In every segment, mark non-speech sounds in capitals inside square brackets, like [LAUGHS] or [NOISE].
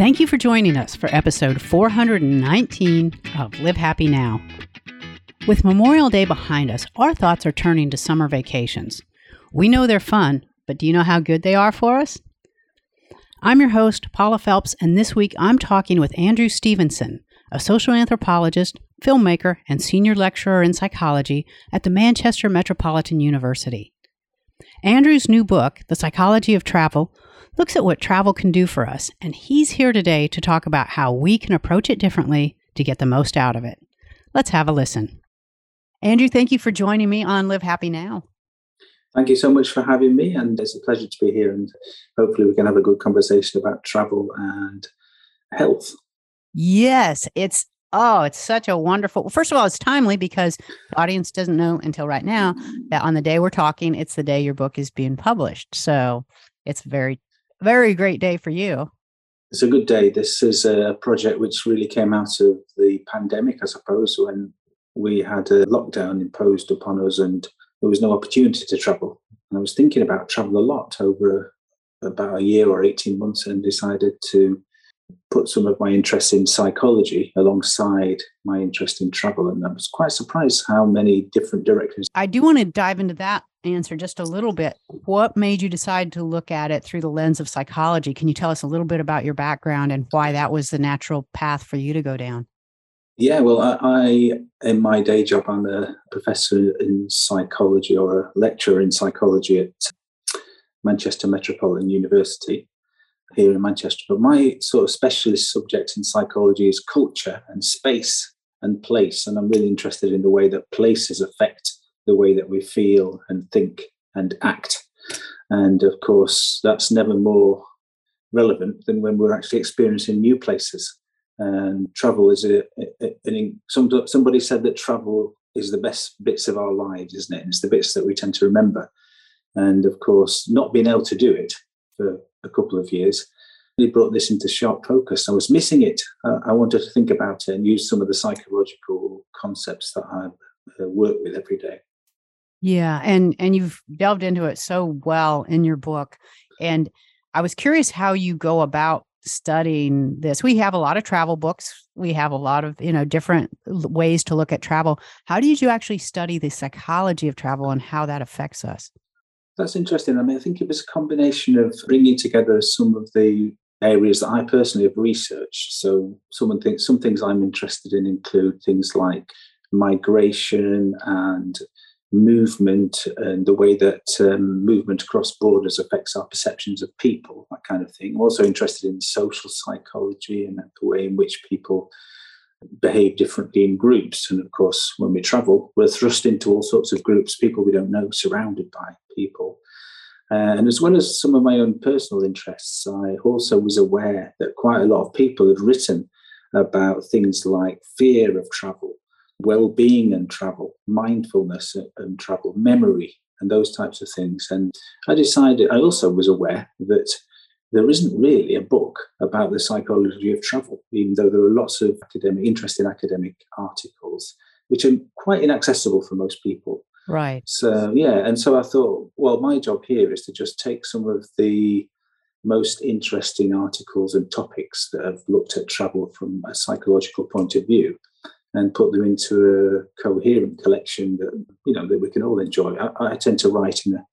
Thank you for joining us for episode 419 of Live Happy Now. With Memorial Day behind us, our thoughts are turning to summer vacations. We know they're fun, but do you know how good they are for us? I'm your host, Paula Felps, and this week I'm talking with Andrew Stevenson, a social anthropologist, filmmaker, and senior lecturer in psychology at the Manchester Metropolitan University. Andrew's new book, The Psychology of Travel, looks at what travel can do for us, and he's here today to talk about how we can approach it differently to get the most out of it. Let's have a listen. Andrew, thank you for joining me on Live Happy Now. Thank you so much for having me, and it's a pleasure to be here. And hopefully, we can have a good conversation about travel and health. Yes, it's oh, it's such a wonderful. First of all, it's timely because the audience doesn't know until right now that on the day we're talking, it's the day your book is being published. So it's very very great day for you. It's a good day. This is a project which really came out of the pandemic, I suppose, when we had a lockdown imposed upon us and there was no opportunity to travel. And I was thinking about travel a lot over about a year or 18 months and decided to put some of my interest in psychology alongside my interest in travel. And I was quite surprised how many different directions. I do want to dive into that answer just a little bit. What made you decide to look at it through the lens of psychology? Can you tell us a little bit about your background and why that was the natural path for you to go down? Yeah, well, I, I in my day job, I'm a professor in psychology or a lecturer in psychology at Manchester Metropolitan University here in Manchester. But my sort of specialist subject in psychology is culture and space and place. And I'm really interested in the way that places affect the way that we feel and think and act. And of course, that's never more relevant than when we're actually experiencing new places. And travel is a, a, a, some, somebody said that travel is the best bits of our lives, isn't it? It's the bits that we tend to remember. And of course, not being able to do it for a couple of years really brought this into sharp focus. I was missing it. Uh, I wanted to think about it and use some of the psychological concepts that I uh, work with every day. Yeah, and and you've delved into it so well in your book, and I was curious how you go about studying this. We have a lot of travel books. We have a lot of you know different ways to look at travel. How did you actually study the psychology of travel and how that affects us? That's interesting. I mean, I think it was a combination of bringing together some of the areas that I personally have researched. So, someone thinks some things I'm interested in include things like migration and movement and the way that um, movement across borders affects our perceptions of people, that kind of thing. I'm also interested in social psychology and the way in which people behave differently in groups. And of course, when we travel, we're thrust into all sorts of groups, people we don't know, surrounded by people. Uh, and as well as some of my own personal interests, I also was aware that quite a lot of people had written about things like fear of travel, well being and travel, mindfulness and travel, memory, and those types of things. And I decided, I also was aware that there isn't really a book about the psychology of travel, even though there are lots of academic, interesting academic articles, which are quite inaccessible for most people. Right. So, yeah. And so I thought, well, my job here is to just take some of the most interesting articles and topics that have looked at travel from a psychological point of view and put them into a coherent collection that you know that we can all enjoy. I, I tend to write in a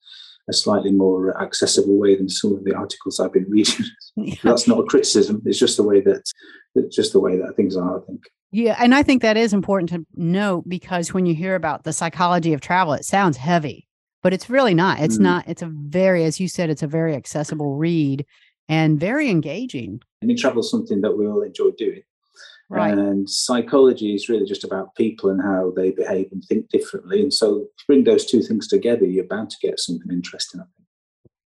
a slightly more accessible way than some of the articles I've been reading. [LAUGHS] [LAUGHS] Yeah. That's not a criticism. It's just the way that just the way that things are, I think. Yeah, and I think that is important to note because when you hear about the psychology of travel, it sounds heavy, but it's really not. It's mm. not. It's a very, as you said, it's a very accessible read and very engaging. I mean, travel is something that we all enjoy doing. Right. And psychology is really just about people and how they behave and think differently. And so, bring those two things together, you're bound to get something interesting, I think.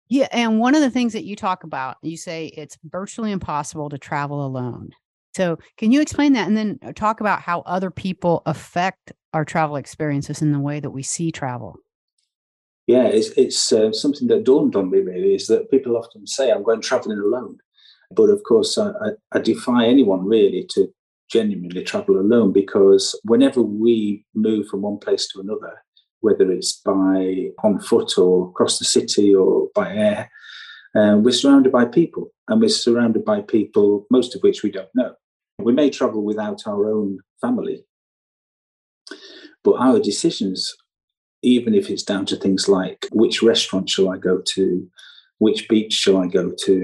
Yeah. And one of the things that you talk about, you say it's virtually impossible to travel alone. So, can you explain that and then uh, talk about how other people affect our travel experiences in the way that we see travel? Yeah, it's, it's uh, something that dawned on me really is that people often say, I'm going traveling alone. But of course, I, I, I defy anyone really to genuinely travel alone because whenever we move from one place to another, whether it's by on foot or across the city or by air, Uh, we're surrounded by people, and we're surrounded by people, most of which we don't know. We may travel without our own family, but our decisions, even if it's down to things like which restaurant shall I go to, which beach shall I go to,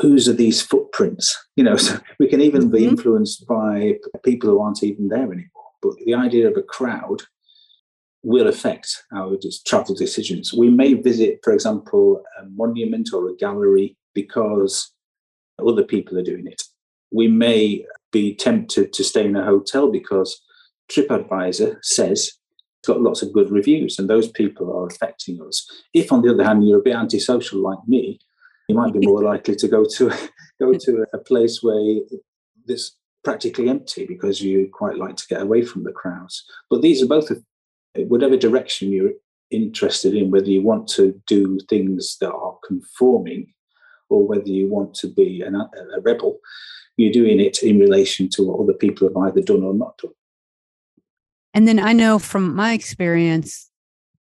whose are these footprints? You know, [LAUGHS] so we can even be mm-hmm. influenced by people who aren't even there anymore. But the idea of a crowd will affect our travel decisions. We may visit, for example, a monument or a gallery because other people are doing it. We may be tempted to stay in a hotel because TripAdvisor says it's got lots of good reviews and those people are affecting us. If, on the other hand, you're a bit antisocial like me, you might be more likely to go to [LAUGHS] go to a place where it's practically empty because you quite like to get away from the crowds. But these are both, whatever direction you're interested in, whether you want to do things that are conforming or whether you want to be an, a rebel, you're doing it in relation to what other people have either done or not done. And then I know from my experience,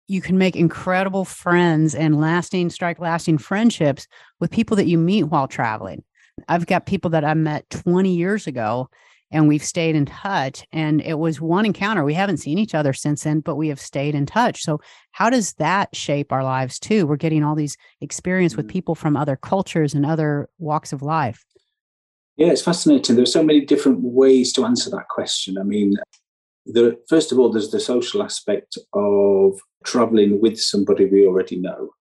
you can make incredible friends and lasting, strike lasting friendships with people that you meet while traveling. I've got people that I met 20 years ago and we've stayed in touch. And it was one encounter. We haven't seen each other since then, but we have stayed in touch. So, how does that shape our lives too? We're getting all these experience with mm. people from other cultures and other walks of life. Yeah, it's fascinating. There's so many different ways to answer that question. I mean, the, first of all, there's the social aspect of traveling with somebody we already know.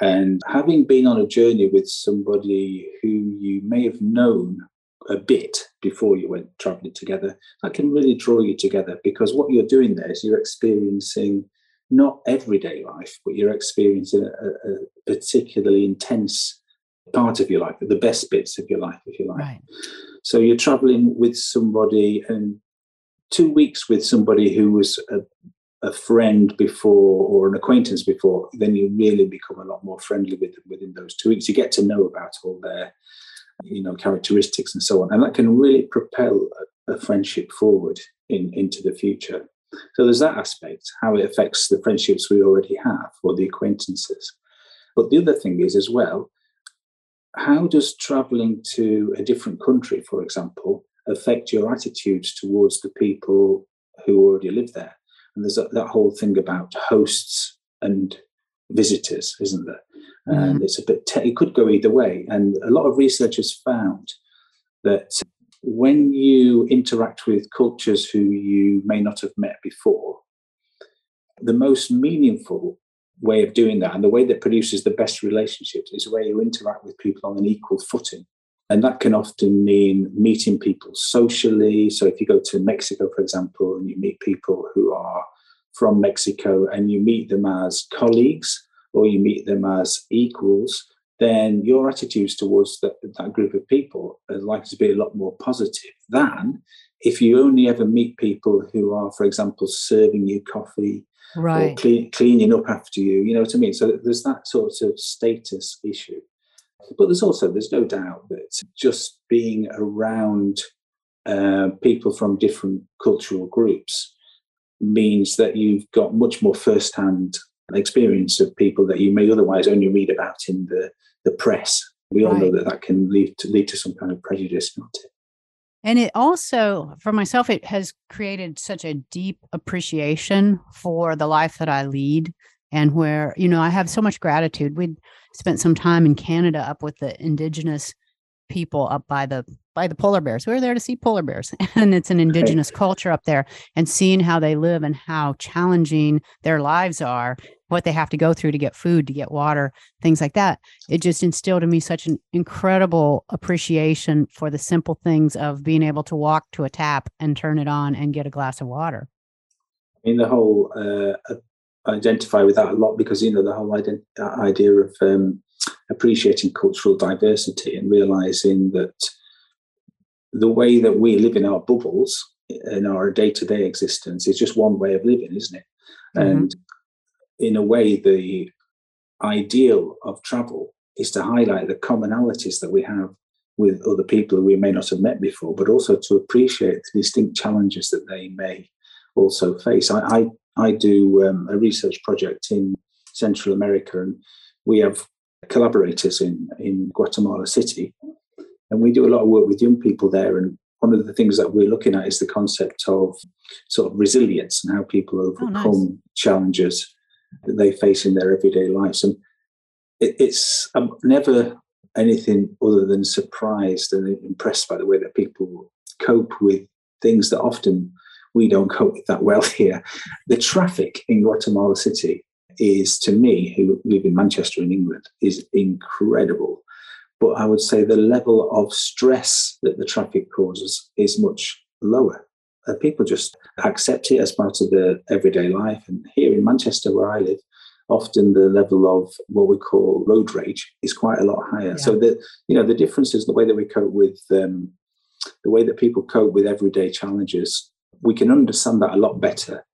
And having been on a journey with somebody who you may have known a bit before you went traveling together, that can really draw you together because what you're doing there is you're experiencing not everyday life, but you're experiencing a, a particularly intense part of your life, the best bits of your life, if you like. Right. So you're traveling with somebody and two weeks with somebody who was a, a friend before or an acquaintance before, then you really become a lot more friendly with them within those two weeks. You get to know about all their, you know, characteristics and so on, and that can really propel a, a friendship forward in into the future. So there's that aspect, how it affects the friendships we already have or the acquaintances. But the other thing is as well, how does traveling to a different country, for example, affect your attitudes towards the people who already live there? And there's a, that whole thing about hosts and visitors, isn't there? Mm-hmm. And it's a bit, te- it could go either way. And a lot of research has found that when you interact with cultures who you may not have met before, the most meaningful way of doing that and the way that produces the best relationships is where you interact with people on an equal footing. And that can often mean meeting people socially. So if you go to Mexico, for example, and you meet people who are from Mexico and you meet them as colleagues or you meet them as equals, then your attitudes towards that, that group of people are likely to be a lot more positive than if you only ever meet people who are, for example, serving you coffee right. or clean, cleaning up after you. You know what I mean? So there's that sort of status issue. But there's also, there's no doubt that just being around uh, people from different cultural groups means that you've got much more first-hand experience of people that you may otherwise only read about in the, the press. We all right. know that that can lead to lead to some kind of prejudice, not it? And it also, for myself, it has created such a deep appreciation for the life that I lead and where, you know, I have so much gratitude. We spent some time in Canada up with the indigenous people up by the by the polar bears. We were there to see polar bears, [LAUGHS] and it's an indigenous culture up there, and seeing how they live and how challenging their lives are, what they have to go through to get food, to get water, things like that. It just instilled in me such an incredible appreciation for the simple things of being able to walk to a tap and turn it on and get a glass of water. I mean, the whole uh, identify with that a lot because you know the whole ident- idea of um, appreciating cultural diversity and realizing that the way that we live in our bubbles in our day-to-day existence is just one way of living isn't it mm-hmm. and in a way the ideal of travel is to highlight the commonalities that we have with other people who we may not have met before but also to appreciate the distinct challenges that they may also face i i, I do um, a research project in central america and we have collaborators in, in Guatemala City. And we do a lot of work with young people there. And one of the things that we're looking at is the concept of sort of resilience and how people overcome oh, nice. challenges that they face in their everyday lives. And it, it's I'm never anything other than surprised and impressed by the way that people cope with things that often we don't cope with that well [LAUGHS] here. The traffic in Guatemala City is, to me, who live in Manchester in England, is incredible. But I would say the level of stress that the traffic causes is much lower. Uh, people just accept it as part of their everyday life. And here in Manchester, where I live, often the level of what we call road rage is quite a lot higher. Yeah. So the you know the difference is the way that we cope with um, the way that people cope with everyday challenges. We can understand that a lot better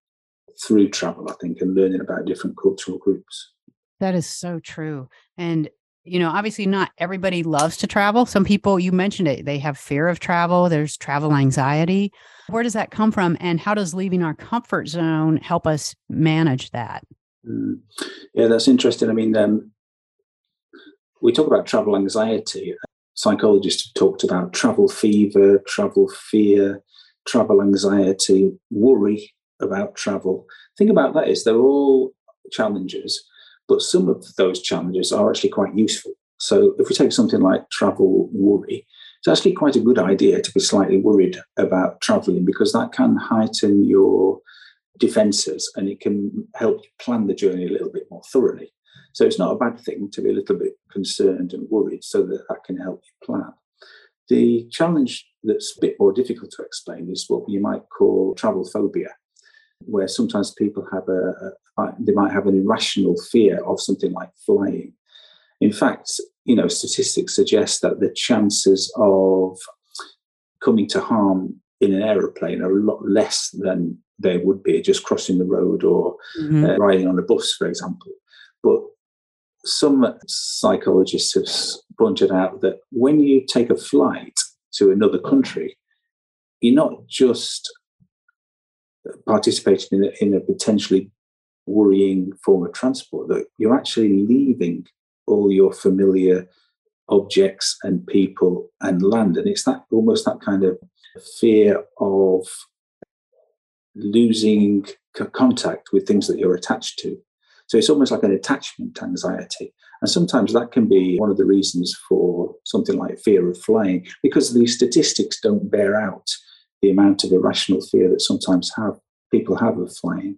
through travel, I think, and learning about different cultural groups. That is so true. And you know, obviously not everybody loves to travel. Some people, you mentioned it, they have fear of travel. There's travel anxiety. Where does that come from? And how does leaving our comfort zone help us manage that? Mm. Yeah, that's interesting. I mean, um, we talk about travel anxiety. Psychologists have talked about travel fever, travel fear, travel anxiety, worry about travel. Thing about that is they're all challenges, but some of those challenges are actually quite useful. So if we take something like travel worry, it's actually quite a good idea to be slightly worried about traveling because that can heighten your defenses and it can help you plan the journey a little bit more thoroughly. So it's not a bad thing to be a little bit concerned and worried so that that can help you plan. The challenge that's a bit more difficult to explain is what you might call travel phobia where sometimes people have a, a, they might have an irrational fear of something like flying. In fact, you know, statistics suggest that the chances of coming to harm in an aeroplane are a lot less than they would be just crossing the road or mm-hmm. uh, riding on a bus, for example. But some psychologists have pointed out that when you take a flight to another country, you're not just participating in a, in a potentially worrying form of transport that you're actually leaving all your familiar objects and people and land and it's that almost that kind of fear of losing contact with things that you're attached to. So it's almost like an attachment anxiety and sometimes that can be one of the reasons for something like fear of flying because the statistics don't bear out the amount of irrational fear that sometimes have people have of flying.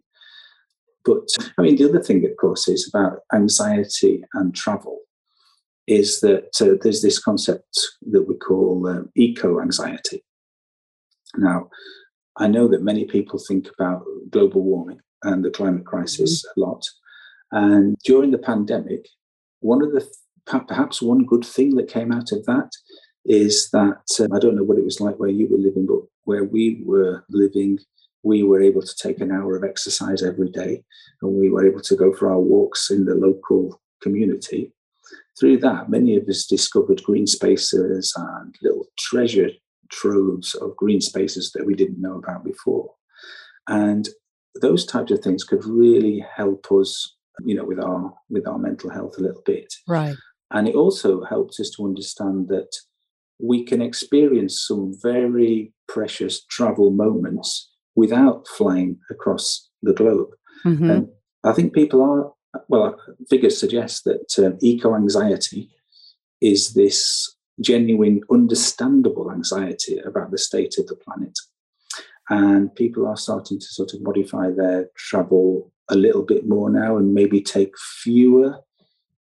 But I mean, the other thing, of course, is about anxiety and travel. Is that uh, there's this concept that we call um, eco anxiety. Now, I know that many people think about global warming and the climate crisis mm-hmm. a lot. And during the pandemic, one of the perhaps one good thing that came out of that is that um, I don't know what it was like where you were living, but where we were living, we were able to take an hour of exercise every day and we were able to go for our walks in the local community. Through that, many of us discovered green spaces and little treasure troves of green spaces that we didn't know about before. And those types of things could really help us, you know, with our with our mental health a little bit. Right. And it also helps us to understand that we can experience some very precious travel moments without flying across the globe. Mm-hmm. And I think people are, well, figures suggest that um, eco anxiety is this genuine, understandable anxiety about the state of the planet. And people are starting to sort of modify their travel a little bit more now and maybe take fewer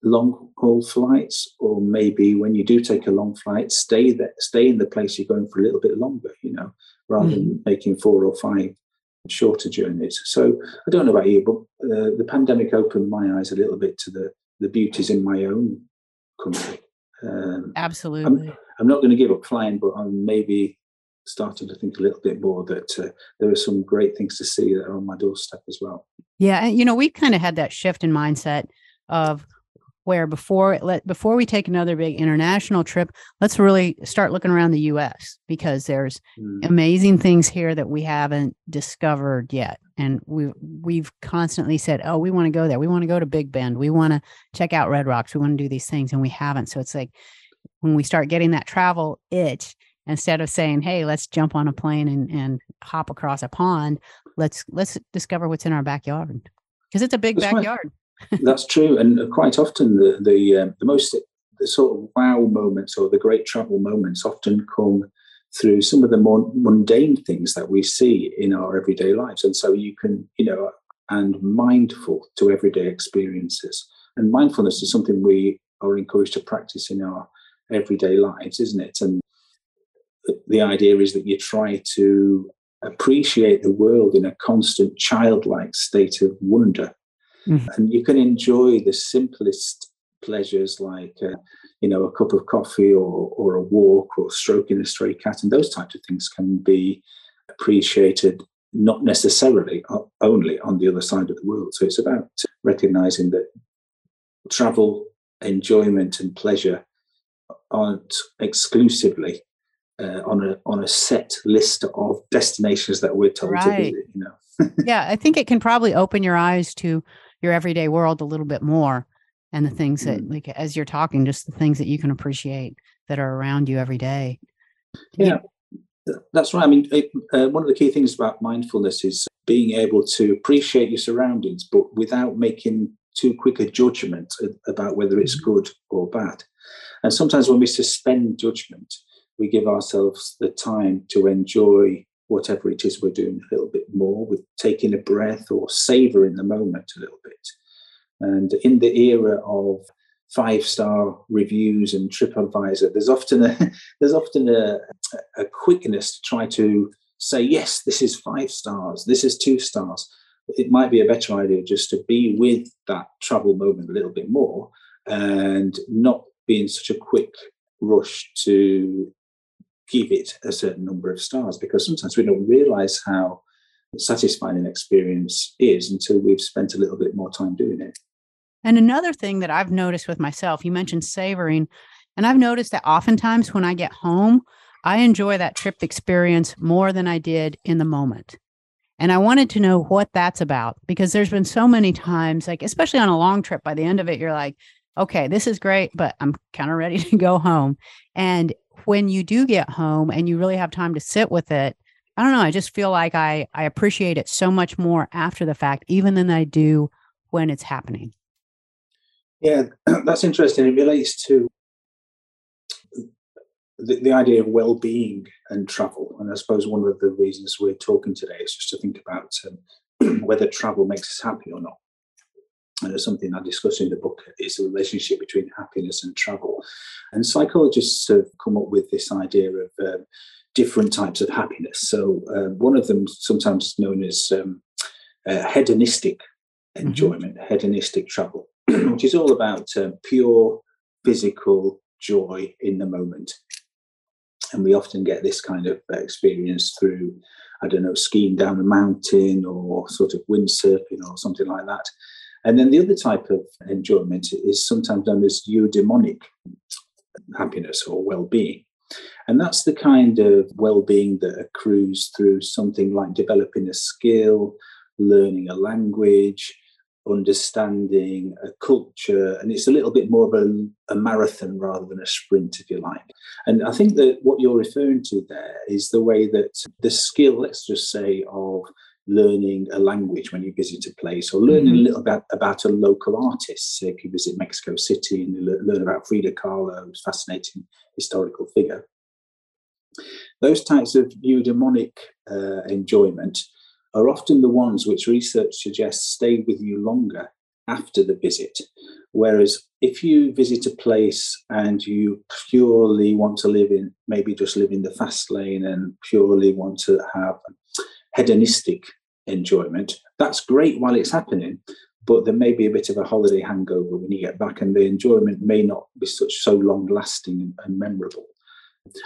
long haul flights, or maybe when you do take a long flight, stay there, stay in the place you're going for a little bit longer, you know, rather mm. than making four or five shorter journeys. So I don't know about you, but uh, the pandemic opened my eyes a little bit to the the beauties in my own country. Um, Absolutely. I'm, I'm not going to give up flying, but I'm maybe starting to think a little bit more that uh, there are some great things to see that are on my doorstep as well. Yeah, and you know, we kind of had that shift in mindset of where before let before we take another big international trip let's really start looking around the US because there's mm. amazing things here that we haven't discovered yet. And we we've constantly said oh we want to go there. We want to go to Big Bend. We want to check out Red Rocks. We want to do these things. And we haven't. So it's like when we start getting that travel itch instead of saying hey let's jump on a plane and, and hop across a pond let's let's discover what's in our backyard because it's a big That's backyard that's true, and quite often the the um, the most the sort of wow moments or the great travel moments often come through some of the more mundane things that we see in our everyday lives, and so you can you know and mindful to everyday experiences. And mindfulness is something we are encouraged to practice in our everyday lives, isn't it? And the idea is that you try to appreciate the world in a constant childlike state of wonder Mm-hmm. And you can enjoy the simplest pleasures like, uh, you know, a cup of coffee or, or a walk or stroking a stray cat. And those types of things can be appreciated not necessarily only on the other side of the world. So it's about recognizing that travel, enjoyment, and pleasure aren't exclusively uh, on a on a set list of destinations that we're told right. to visit. You know. [LAUGHS] yeah, I think it can probably open your eyes to your everyday world a little bit more and the things that mm. like as you're talking just the things that you can appreciate that are around you every day yeah that's right i mean it, uh, one of the key things about mindfulness is being able to appreciate your surroundings but without making too quick a judgment about whether it's mm-hmm. good or bad and sometimes when we suspend judgment we give ourselves the time to enjoy whatever it is we're doing a little bit more with taking a breath or savoring the moment a little bit. And in the era of five star reviews and TripAdvisor, there's often a [LAUGHS] there's often a, a quickness to try to say yes, this is five stars, this is two stars. It might be a better idea just to be with that travel moment a little bit more and not be in such a quick rush to give it a certain number of stars because hmm. sometimes we don't realize how satisfying an experience is until we've spent a little bit more time doing it. And another thing that I've noticed with myself, you mentioned savoring, and I've noticed that oftentimes when I get home, I enjoy that trip experience more than I did in the moment. And I wanted to know what that's about because there's been so many times, like, especially on a long trip, by the end of it, you're like, okay, this is great, but I'm kind of ready [LAUGHS] to go home. And when you do get home and you really have time to sit with it, I don't know, I just feel like I I appreciate it so much more after the fact even than I do when it's happening. Yeah, [CLEARS THROAT] that's interesting. It relates to the, the idea of well-being and travel, and I suppose one of the reasons we're talking today is just to think about um, [CLEARS THROAT] whether travel makes us happy or not and it's something I discuss in the book, is the relationship between happiness and travel. And psychologists have come up with this idea of um, different types of happiness. So uh, one of them, sometimes known as um, uh, hedonistic mm-hmm. enjoyment, mm-hmm. hedonistic travel, [CLEARS THROAT] which is all about uh, pure physical joy in the moment. And we often get this kind of experience through, I don't know, skiing down a mountain or sort of windsurfing or something like that. And then the other type of enjoyment is sometimes known as eudaimonic happiness or well-being. And that's the kind of well-being that accrues through something like developing a skill, learning a language, understanding a culture, and it's a little bit more of a, a, marathon rather than a sprint, if you like. And I think that what you're referring to there is the way that the skill, let's just say, of learning a language when you visit a place or learning mm-hmm. a little bit about a local artist. So if you visit Mexico City and you learn about Frida Kahlo, who's fascinating historical figure. Those types of eudaimonic uh, enjoyment are often the ones which research suggests stay with you longer after the visit. Whereas if you visit a place and you purely want to live in, maybe just live in the fast lane and purely want to have hedonistic enjoyment. That's great while it's happening, but there may be a bit of a holiday hangover when you get back, and the enjoyment may not be such so long lasting and, and memorable.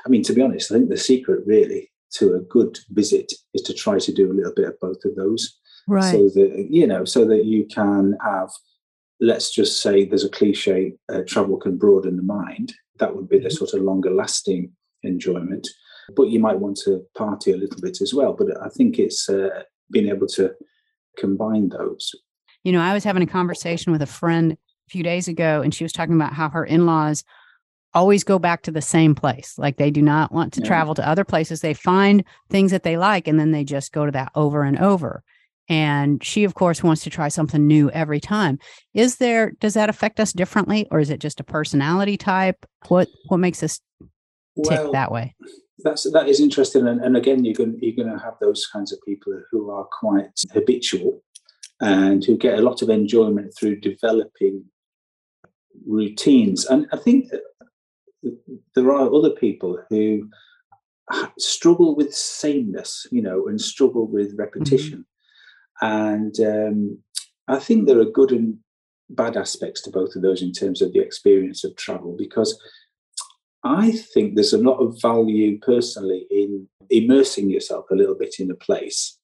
I mean, to be honest, I think the secret really to a good visit is to try to do a little bit of both of those. Right. So that you know, so that you can have let's just say there's a cliche uh, travel can broaden the mind. That would be the Mm-hmm. sort of longer lasting enjoyment. But you might want to party a little bit as well. But I think it's uh, being able to combine those. You know, I was having a conversation with a friend a few days ago, and she was talking about how her in laws always go back to the same place. Like they do not want to Yeah. travel to other places. They find things that they like, and then they just go to that over and over. And she, of course, wants to try something new every time. Is there, does that affect us differently, or is it just a personality type? What, what makes us tick that way? That's that is interesting, and, and again, you're going you're going to have those kinds of people who are quite habitual and who get a lot of enjoyment through developing routines. And I think there are other people who struggle with sameness, you know, and struggle with repetition. And um, I think there are good and bad aspects to both of those in terms of the experience of travel because I think there's a lot of value personally in immersing yourself a little bit in a place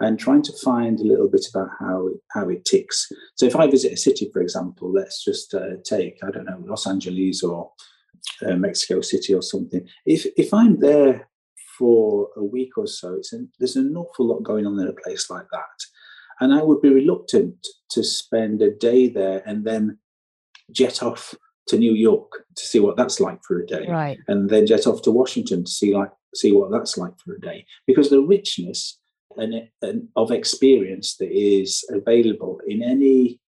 and trying to find a little bit about how it, how it ticks. So if I visit a city, for example, let's just uh, take I don't know Los Angeles or uh, Mexico City or something. If if I'm there for a week or so, it's an, there's an awful lot going on in a place like that, and I would be reluctant to spend a day there and then jet off to New York to see what that's like for a day Right. and then jet off to Washington to see like see what that's like for a day. Because the richness and, and of experience that is available in any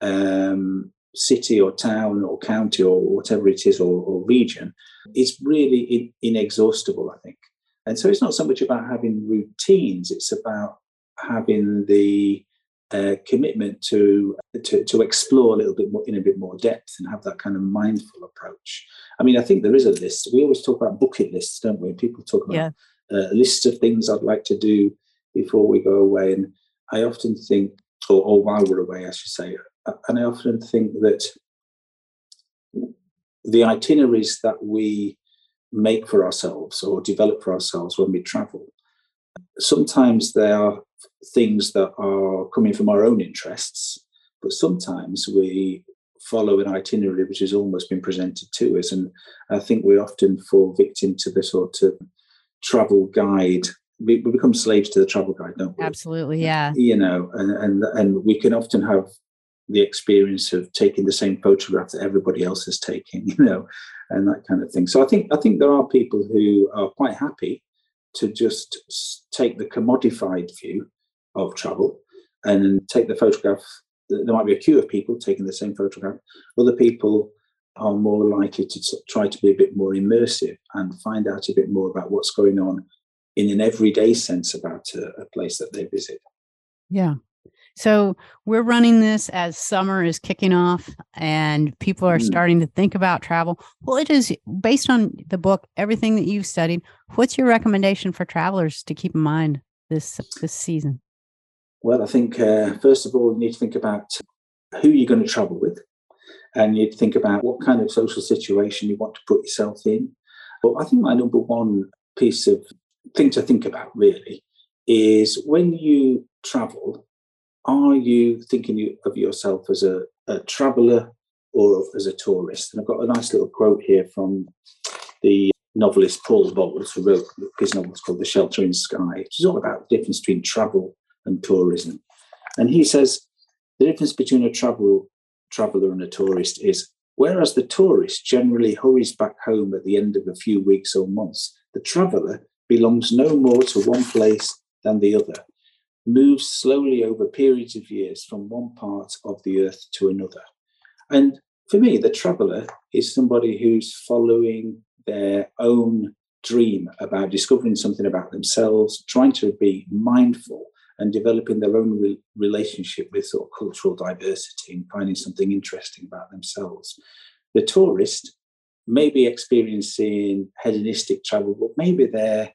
um, city or town or county or whatever it is or, or region is really in, inexhaustible. I think, and so it's not so much about having routines; it's about having the uh, commitment to, to to explore a little bit more in a bit more depth and have that kind of mindful approach. I mean, I think there is a list. We always talk about bucket lists, don't we? People talk about Yeah. uh, lists of things I'd like to do before we go away, and I often think, or, or while we're away, I should say, uh, and I often think that the itineraries that we make for ourselves or develop for ourselves when we travel, sometimes they are things that are coming from our own interests, but sometimes we follow an itinerary which has almost been presented to us. And I think we often fall victim to the sort of travel guide. We, we become slaves to the travel guide, don't we? Absolutely. Uh, yeah. You know, and, and and we can often have the experience of taking the same photograph that everybody else is taking, [LAUGHS] you know, and that kind of thing. So I think I think there are people who are quite happy to just take the commodified view of travel and take the photograph. There might be a queue of people taking the same photograph. Other people are more likely to try to be a bit more immersive and find out a bit more about what's going on in an everyday sense about a, a place that they visit. Yeah. So we're running this as summer is kicking off and people are Mm. starting to think about travel. Well, it is based on the book, everything that you've studied. What's your recommendation for travelers to keep in mind this this season? Well, I think uh, first of all, you need to think about who you're going to travel with, and you'd think about what kind of social situation you want to put yourself in. But I think my number one piece of thing to think about really is when you travel, are you thinking of yourself as a, a traveller or as a tourist? And I've got a nice little quote here from the novelist Paul Bowles, who wrote his novel called The Sheltering Sky, which is all about the difference between travel and tourism. And he says the difference between a travel traveller and a tourist is whereas the tourist generally hurries back home at the end of a few weeks or months, the traveller belongs no more to one place than the other, moves slowly over periods of years from one part of the earth to another. And for me, the traveller is somebody who's following their own dream about discovering something about themselves, trying to be mindful and developing their own re- relationship with sort of cultural diversity and finding something interesting about themselves. The tourist may be experiencing hedonistic travel, but maybe they're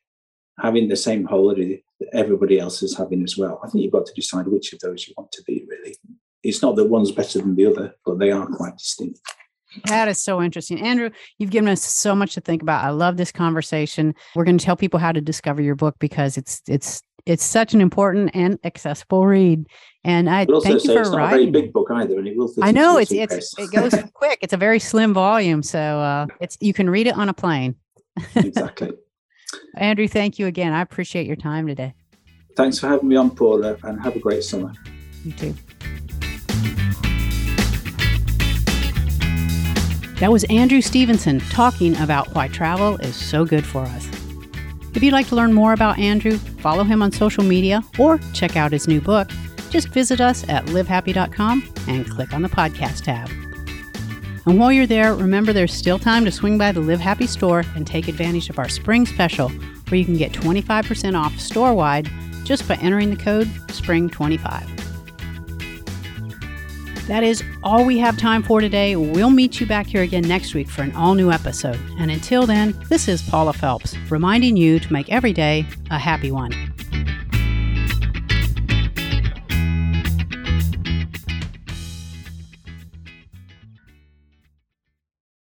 having the same holiday that everybody else is having as well. I think you've got to decide which of those you want to be, really. It's not that one's better than the other, but they are quite distinct. That is so interesting. Andrew, you've given us so much to think about. I love this conversation. We're going to tell people how to discover your book because it's it's it's such an important and accessible read. And I But also thank you for it's not a writing. very big book either, and it will. I know it's it's it goes [LAUGHS] quick. It's a very slim volume, so uh, it's you can read it on a plane. [LAUGHS] exactly. Andrew, thank you again. I appreciate your time today. Thanks for having me on, Paula, uh, and have a great summer. You too. That was Andrew Stevenson talking about why travel is so good for us. If you'd like to learn more about Andrew, follow him on social media, or check out his new book, just visit us at livehappy.com and click on the podcast tab. And while you're there, remember there's still time to swing by the Live Happy store and take advantage of our spring special, where you can get 25% off store wide just by entering the code SPRING25. That is all we have time for today. We'll meet you back here again next week for an all new episode. And until then, this is Paula Felps reminding you to make every day a happy one.